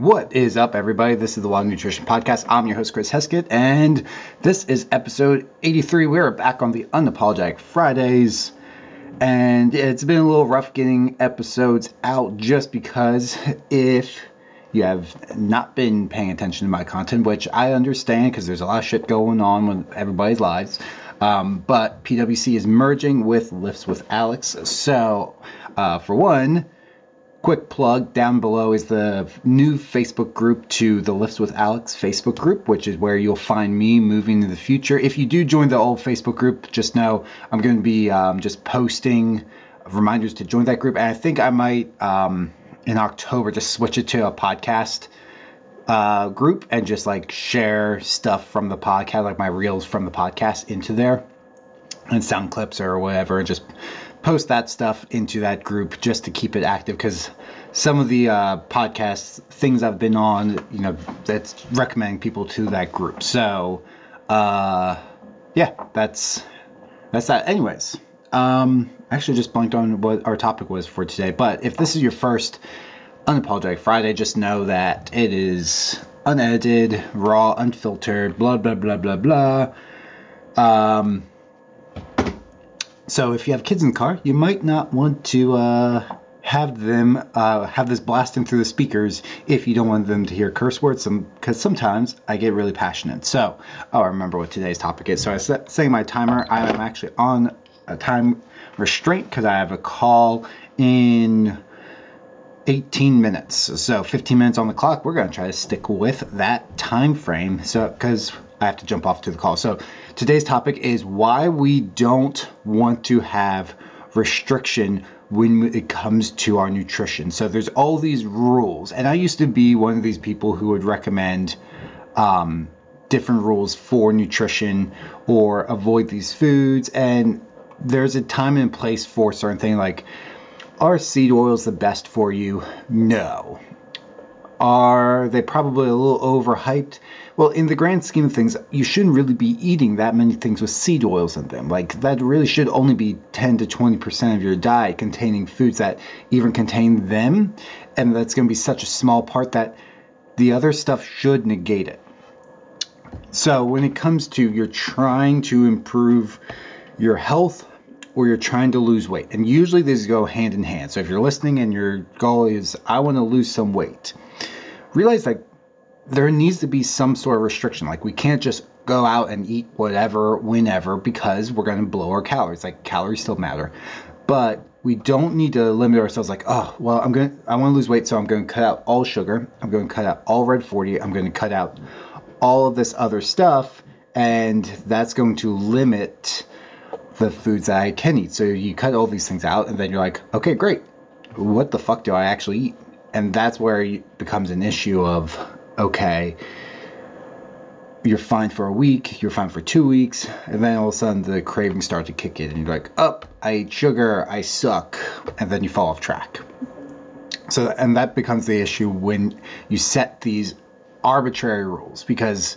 What is up, everybody? This is the Wild Nutrition Podcast. I'm your host, Chris Heskett, and this is episode 83. We're back on the Unapologetic Fridays, and it's been a little rough getting episodes out just because if you have not been paying attention to my content, which I understand because there's a lot of shit going on with everybody's lives. Um, but PWC is merging with Lifts with Alex. So, uh, for one, quick plug down below is the new Facebook group to the Lifts with Alex Facebook group, which is where you'll find me moving in the future. If you do join the old Facebook group, just know I'm going to be um, just posting reminders to join that group. And I think I might um, in October just switch it to a podcast uh, group and just like share stuff from the podcast, like my reels from the podcast into there and sound clips or whatever, and just post that stuff into that group just to keep it active because some of the uh, podcasts things I've been on, you know, that's recommending people to that group. So, uh, yeah, that's that's that. Anyways, um, I actually just blanked on what our topic was for today. But if this is your first Unapologetic Friday, just know that it is unedited, raw, unfiltered, blah, blah, blah, blah, blah. Um, so if you have kids in the car, you might not want to uh, have them uh, have this blasting through the speakers if you don't want them to hear curse words, because sometimes I get really passionate. So I'll remember what today's topic is. So I set setting my timer. I am actually on a time restraint because I have a call in 18 minutes. So 15 minutes on the clock. We're going to try to stick with that time frame. So because I have to jump off to the call. So today's topic is why we don't want to have restriction when it comes to our nutrition. So there's all these rules, and I used to be one of these people who would recommend um, different rules for nutrition or avoid these foods. And there's a time and place for certain things like are seed oils the best for you? No. Are they probably a little overhyped? Well, in the grand scheme of things, you shouldn't really be eating that many things with seed oils in them. Like, that really should only be 10 to 20% of your diet containing foods that even contain them. And that's going to be such a small part that the other stuff should negate it. So, when it comes to you're trying to improve your health, or you're trying to lose weight. And usually these go hand in hand. So if you're listening and your goal is, I want to lose some weight, realize that there needs to be some sort of restriction. Like we can't just go out and eat whatever, whenever, because we're going to blow our calories. Like calories still matter. But we don't need to limit ourselves like, oh, well, I'm going to, I want to lose weight, so I'm going to cut out all sugar. I'm going to cut out all red 40. I'm going to cut out all of this other stuff. And that's going to limit the foods that I can eat. So you cut all these things out, and then you're like, okay, great. What the fuck do I actually eat? And that's where it becomes an issue of, okay, you're fine for a week, you're fine for two weeks, and then all of a sudden the cravings start to kick in, and you're like, up, oh, I ate sugar, I suck, and then you fall off track. So, and that becomes the issue when you set these arbitrary rules because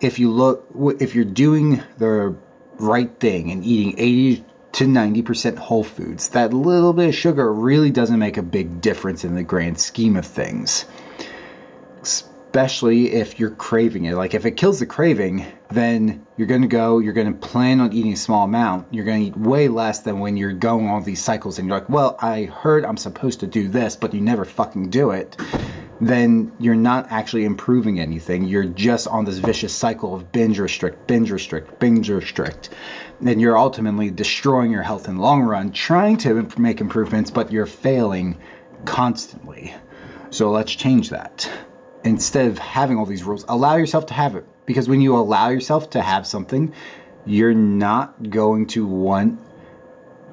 if you look, if you're doing the right thing and eating 80 to 90% whole foods, that little bit of sugar really doesn't make a big difference in the grand scheme of things. Especially if you're craving it. Like if it kills the craving, then you're going to go, you're going to plan on eating a small amount. You're going to eat way less than when you're going on these cycles and you're like, well, I heard I'm supposed to do this, but you never fucking do it then you're not actually improving anything. You're just on this vicious cycle of binge restrict, binge restrict, binge restrict. And you're ultimately destroying your health in the long run, trying to make improvements, but you're failing constantly. So let's change that. Instead of having all these rules, allow yourself to have it. Because when you allow yourself to have something, you're not going to want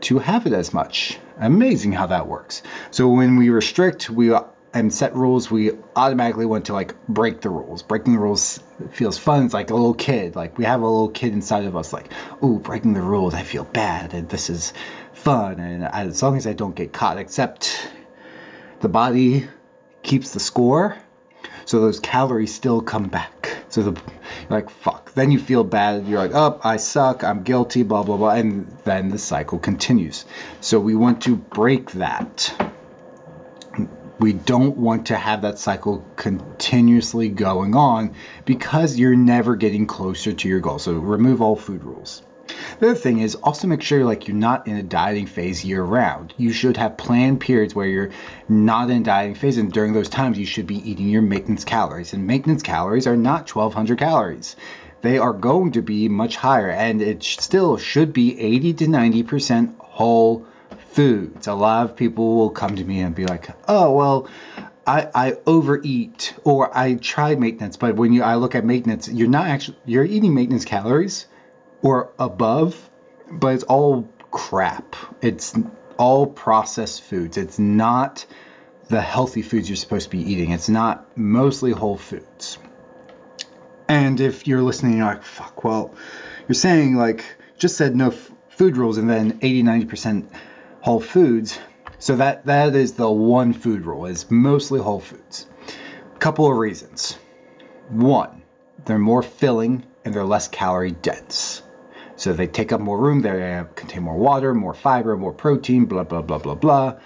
to have it as much. Amazing how that works. So when we restrict, we and set rules, we automatically want to like break the rules. Breaking the rules feels fun. It's like a little kid. Like we have a little kid inside of us. Like, ooh, breaking the rules. I feel bad, and this is fun. And as long as I don't get caught, except the body keeps the score, so those calories still come back. So the like fuck. Then you feel bad. You're like, oh, I suck. I'm guilty. Blah blah blah. And then the cycle continues. So we want to break that We don't want to have that cycle continuously going on because you're never getting closer to your goal. So remove all food rules. The other thing is also make sure like you're not in a dieting phase year round. You should have planned periods where you're not in dieting phase, and during those times you should be eating your maintenance calories. And maintenance calories are not 1,200 calories. They are going to be much higher, and it still should be 80 to 90 percent whole foods. A lot of people will come to me and be like, "Oh, well." I, I overeat or I try maintenance, but when you I look at maintenance, you're not actually you're eating maintenance calories, or above, but it's all crap. It's all processed foods. It's not the healthy foods you're supposed to be eating. It's not mostly whole foods. And if you're listening, you're like, fuck, well, you're saying like, just said no f- food rules and then 80, 90% whole foods. So that, that is the one food rule, is mostly whole foods. Couple of reasons. One, they're more filling and they're less calorie dense. So they take up more room, they contain more water, more fiber, more protein, blah, blah, blah, blah, blah.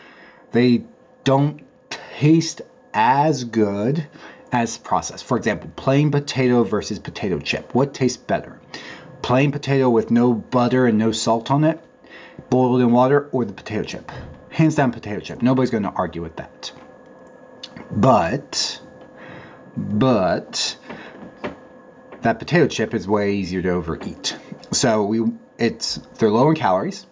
They don't taste as good as processed. For example, plain potato versus potato chip. What tastes better? Plain potato with no butter and no salt on it, boiled in water, or the potato chip? Hands down, potato chip. Nobody's going to argue with that. But, but, that potato chip is way easier to overeat. So we it's they're low in calories.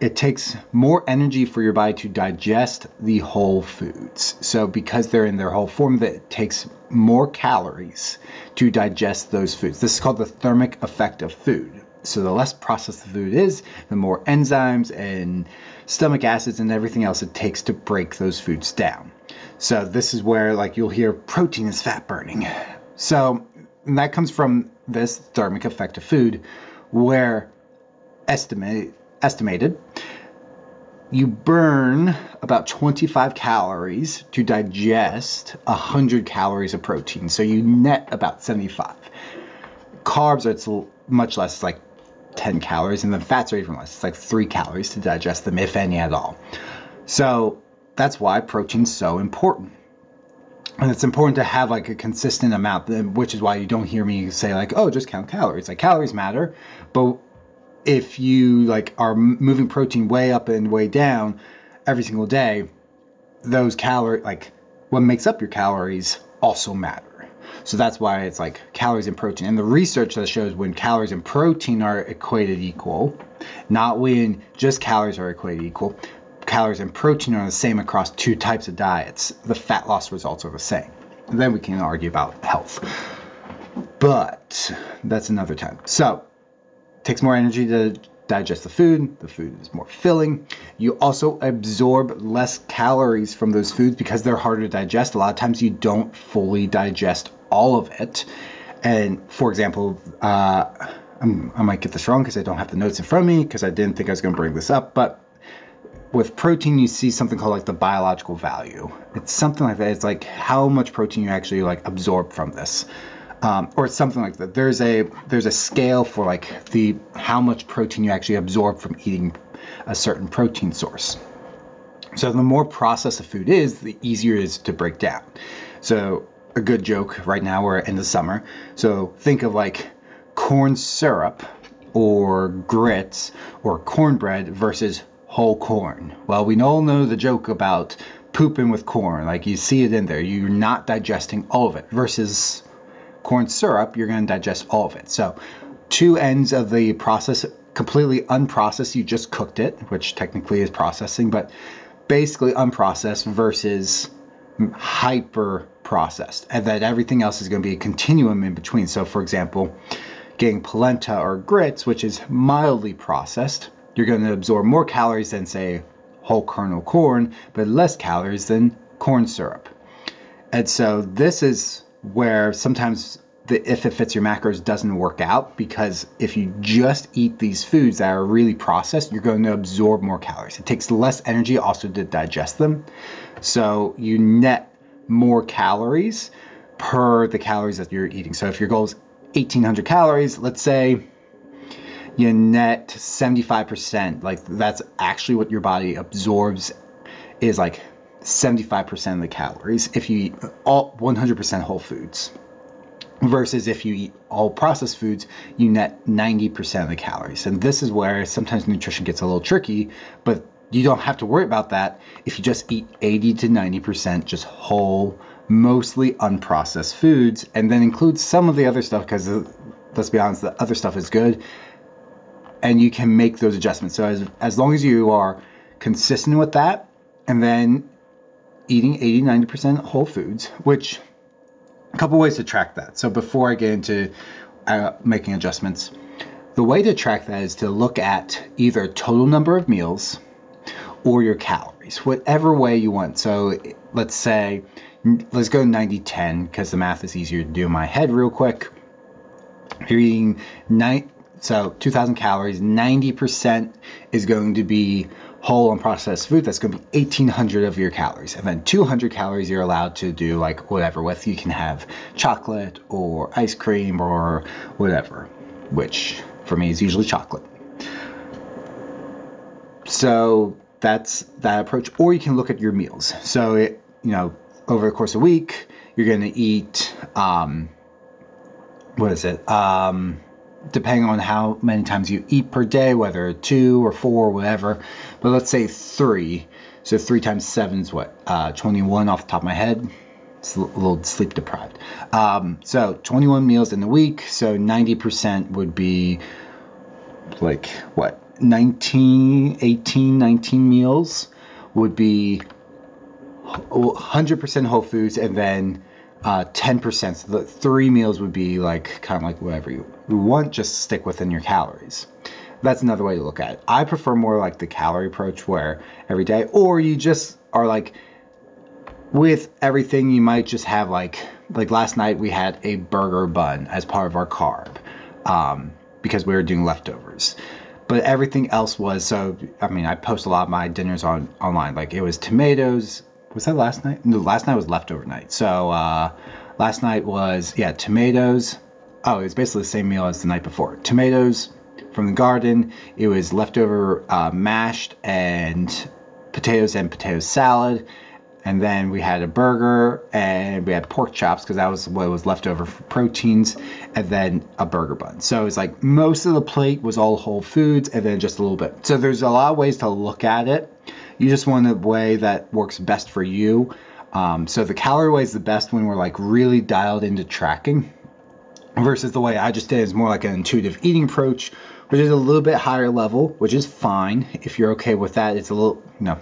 It takes more energy for your body to digest the whole foods. So because they're in their whole form, that takes more calories to digest those foods. This is called the thermic effect of food. So the less processed the food is, the more enzymes and stomach acids and everything else it takes to break those foods down. So this is where like you'll hear protein is fat burning. So that comes from this thermic effect of food where estimate, estimated you burn about 25 calories to digest 100 calories of protein. So you net about 75. Carbs, it's much less, like 10 calories, and then fats are even less. It's like 3 calories to digest them, if any at all. So that's why protein's so important. And it's important to have like a consistent amount, which is why you don't hear me say like, "Oh, just count calories." Like calories matter, but if you like are moving protein way up and way down every single day, those calories like what makes up your calories also matter. So that's why it's like calories and protein. And the research that shows when calories and protein are equated equal, not when just calories are equated equal, calories and protein are the same across two types of diets, the fat loss results are the same. And then we can argue about health. But that's another time. So, it takes more energy to digest the food. The food is more filling. You also absorb less calories from those foods because they're harder to digest. A lot of times you don't fully digest all of it. And for example, uh, i might get this wrong because I don't have the notes in front of me because I didn't think I was going to bring this up, but with protein you see something called like the biological value. It's something like that. It's like how much protein you actually like absorb from this. Um, or it's something like that. There's a there's a scale for like the how much protein you actually absorb from eating a certain protein source. So the more processed a food is the easier it is to break down. So a good joke right now we're in the summer so think of like corn syrup or grits or cornbread versus whole corn. Well, we all know the joke about pooping with corn. Like you see it in there. You're not digesting all of it. Versus corn syrup, you're going to digest all of it. So, two ends of the process completely unprocessed. You just cooked it, which technically is processing, but basically unprocessed versus hyper processed. And that everything else is going to be a continuum in between. So, for example, getting polenta or grits, which is mildly processed you're going to absorb more calories than, say, whole kernel corn, but less calories than corn syrup. And so this is where sometimes the if it fits your macros doesn't work out because if you just eat these foods that are really processed, you're going to absorb more calories. It takes less energy also to digest them. So you net more calories per the calories that you're eating. So if your goal is 1800 calories, let's say you net 75%. Like that's actually what your body absorbs is like 75% of the calories if you eat all 100% whole foods. Versus if you eat all processed foods, you net 90% of the calories. And this is where sometimes nutrition gets a little tricky, but you don't have to worry about that if you just eat 80 to 90% just whole, mostly unprocessed foods, and then include some of the other stuff because let's be honest, the other stuff is good. And you can make those adjustments. So as, as long as you are consistent with that, and then eating 80 90% whole foods, which a couple ways to track that. So before I get into uh, making adjustments, the way to track that is to look at either total number of meals or your calories, whatever way you want. So let's say, let's go 90 10 because the math is easier to do in my head real quick. If you're eating nine, so 2,000 calories, 90% is going to be whole and processed food, that's going to be 1800 of your calories. And then 200 calories you're allowed to do like whatever with. You can have chocolate or ice cream or whatever, which for me is usually chocolate. So that's that approach. Or you can look at your meals. So, it, you know, over the course of a week, you're going to eat, um, what is it? Um, depending on how many times you eat per day, whether two or four or whatever. But let's say three. So three times seven is what? Uh, 21 off the top of my head. It's a little sleep deprived. Um, so 21 meals in the week. So 90% would be like what? 19, 18, 19 meals would be 100% whole foods and then uh, 10%. So the three meals would be like kind of like whatever you want, just stick within your calories. That's another way to look at it. I prefer more like the calorie approach where every day, or you just are like, with everything, you might just have like, like last night we had a burger bun as part of our carb um, because we were doing leftovers. But everything else was so. I mean, I post a lot of my dinners on online. Like it was tomatoes, was that last night? No, last night was leftover night. So uh, last night was yeah tomatoes. Oh, it was basically the same meal as the night before. Tomatoes from the garden. It was leftover uh, mashed and potatoes and potato salad. And then we had a burger and we had pork chops because that was what was left over for proteins, and then a burger bun. So it's like most of the plate was all whole foods and then just a little bit. So there's a lot of ways to look at it. You just want a way that works best for you. Um, so the calorie way is the best when we're like really dialed into tracking versus the way I just did is more like an intuitive eating approach, which is a little bit higher level, which is fine if you're okay with that. It's a little, you know,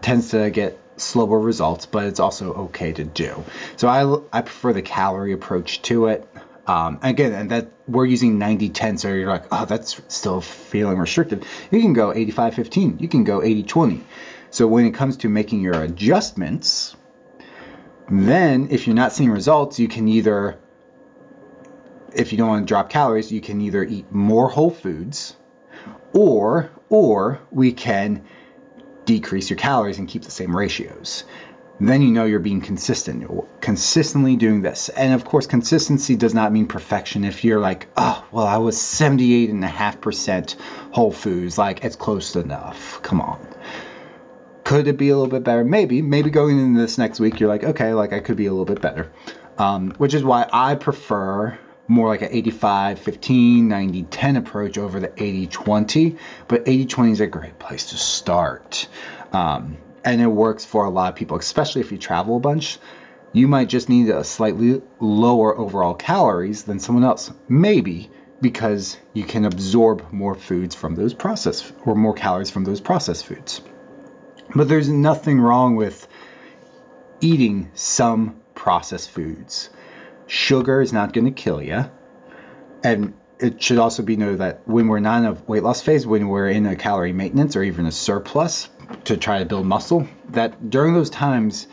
tends to get slower results, but it's also okay to do. So I, I prefer the calorie approach to it. Um, again, and that we're using 90 10, so you're like, oh, that's still feeling restrictive. You can go 85 15, you can go 80 20. So when it comes to making your adjustments, then if you're not seeing results, you can either, if you don't want to drop calories, you can either eat more whole foods, or or we can decrease your calories and keep the same ratios then you know you're being consistent. You're consistently doing this. And of course, consistency does not mean perfection. If you're like, oh, well, I was 78.5% whole foods, like it's close enough. Come on. Could it be a little bit better? Maybe. Maybe going into this next week, you're like, okay, like I could be a little bit better. Um, which is why I prefer more like an 85 15 90 10 approach over the 80 20 but 80 20 is a great place to start um, and it works for a lot of people, especially if you travel a bunch. You might just need a slightly lower overall calories than someone else, maybe because you can absorb more foods from those processed or more calories from those processed foods. But there's nothing wrong with eating some processed foods. Sugar is not going to kill you. And it should also be noted that when we're not in a weight loss phase, when we're in a calorie maintenance or even a surplus, to try to build muscle that during those times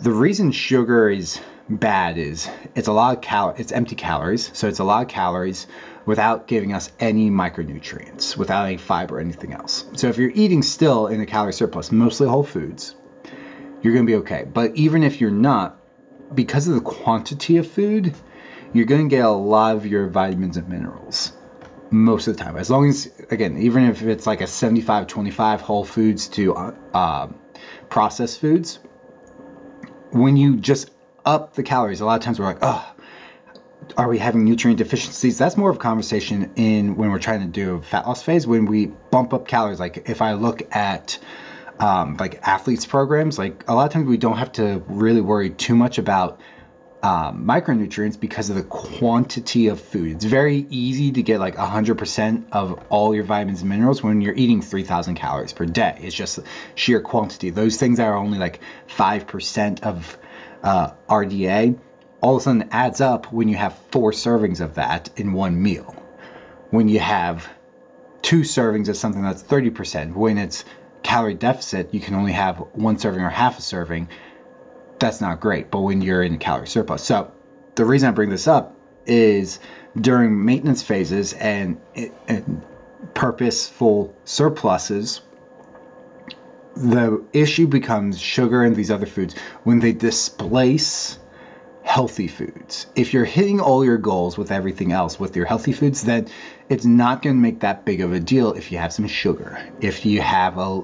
the reason sugar is bad is it's a lot of cal it's empty calories so it's a lot of calories without giving us any micronutrients without any fiber or anything else so if you're eating still in a calorie surplus mostly whole foods you're going to be okay but even if you're not because of the quantity of food you're going to get a lot of your vitamins and minerals most of the time. As long as, again, even if it's like a 75 25 Whole Foods to uh, um, processed foods, when you just up the calories, a lot of times we're like, oh, are we having nutrient deficiencies? That's more of a conversation in when we're trying to do a fat loss phase. When we bump up calories, like if I look at um, like athletes programs, like a lot of times we don't have to really worry too much about um, micronutrients because of the quantity of food. It's very easy to get like 100% of all your vitamins and minerals when you're eating 3,000 calories per day. It's just sheer quantity. Those things that are only like 5% of uh, RDA all of a sudden adds up when you have four servings of that in one meal. When you have two servings of something that's 30%, when it's calorie deficit, you can only have one serving or half a serving that's not great. But when you're in a calorie surplus, so the reason I bring this up is during maintenance phases and, and purposeful surpluses, the issue becomes sugar and these other foods when they displace healthy foods. If you're hitting all your goals with everything else with your healthy foods, then it's not going to make that big of a deal if you have some sugar, if you have a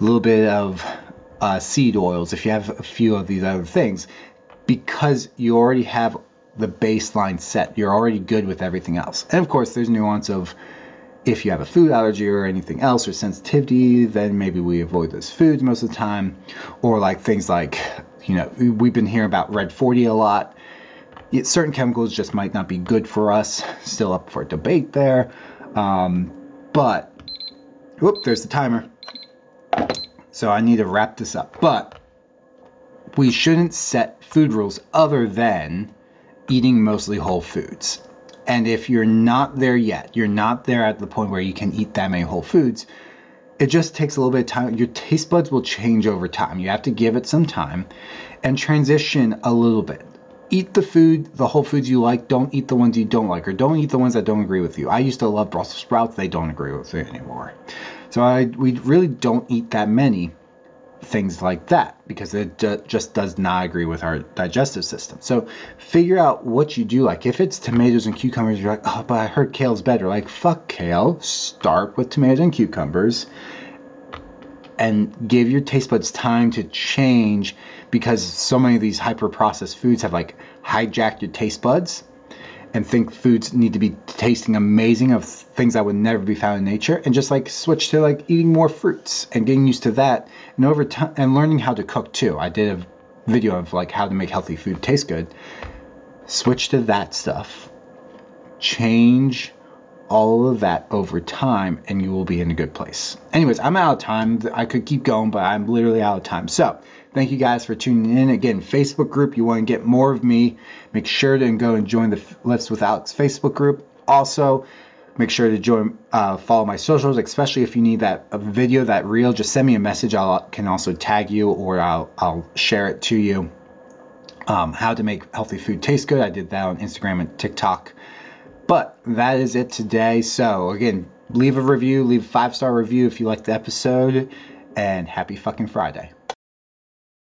little bit of uh, seed oils, if you have a few of these other things, because you already have the baseline set. You're already good with everything else. And of course, there's nuance of if you have a food allergy or anything else or sensitivity, then maybe we avoid those foods most of the time. Or like things like, you know, we've been hearing about red 40 a lot. Certain chemicals just might not be good for us. Still up for debate there. Um, but, whoop, there's the timer. So I need to wrap this up. But we shouldn't set food rules other than eating mostly whole foods. And if you're not there yet, you're not there at the point where you can eat that many whole foods, it just takes a little bit of time. Your taste buds will change over time. You have to give it some time and transition a little bit. Eat the food, the whole foods you like. Don't eat the ones you don't like, or don't eat the ones that don't agree with you. I used to love Brussels sprouts. They don't agree with me anymore. So I we really don't eat that many things like that because it just does not agree with our digestive system. So figure out what you do like. If it's tomatoes and cucumbers, you're like, oh, but I heard kale's better. Like, fuck kale. Start with tomatoes and cucumbers and give your taste buds time to change because so many of these hyper processed foods have like hijacked your taste buds and think foods need to be tasting amazing of things that would never be found in nature and just like switch to like eating more fruits and getting used to that. And over time and learning how to cook too. I did a video of like how to make healthy food taste good. Switch to that stuff. Change all of that over time and you will be in a good place anyways i'm out of time i could keep going but i'm literally out of time so Thank you guys for tuning in. Again, Facebook group, you want to get more of me, make sure to go and join the Lifts with Alex Facebook group. Also, make sure to join, uh, follow my socials, especially if you need that video, that reel. Just send me a message. I can also tag you or I'll, I'll share it to you. Um, how to make healthy food taste good. I did that on Instagram and TikTok. But that is it today. So, again, leave a review, leave a five star review if you liked the episode, and happy fucking Friday.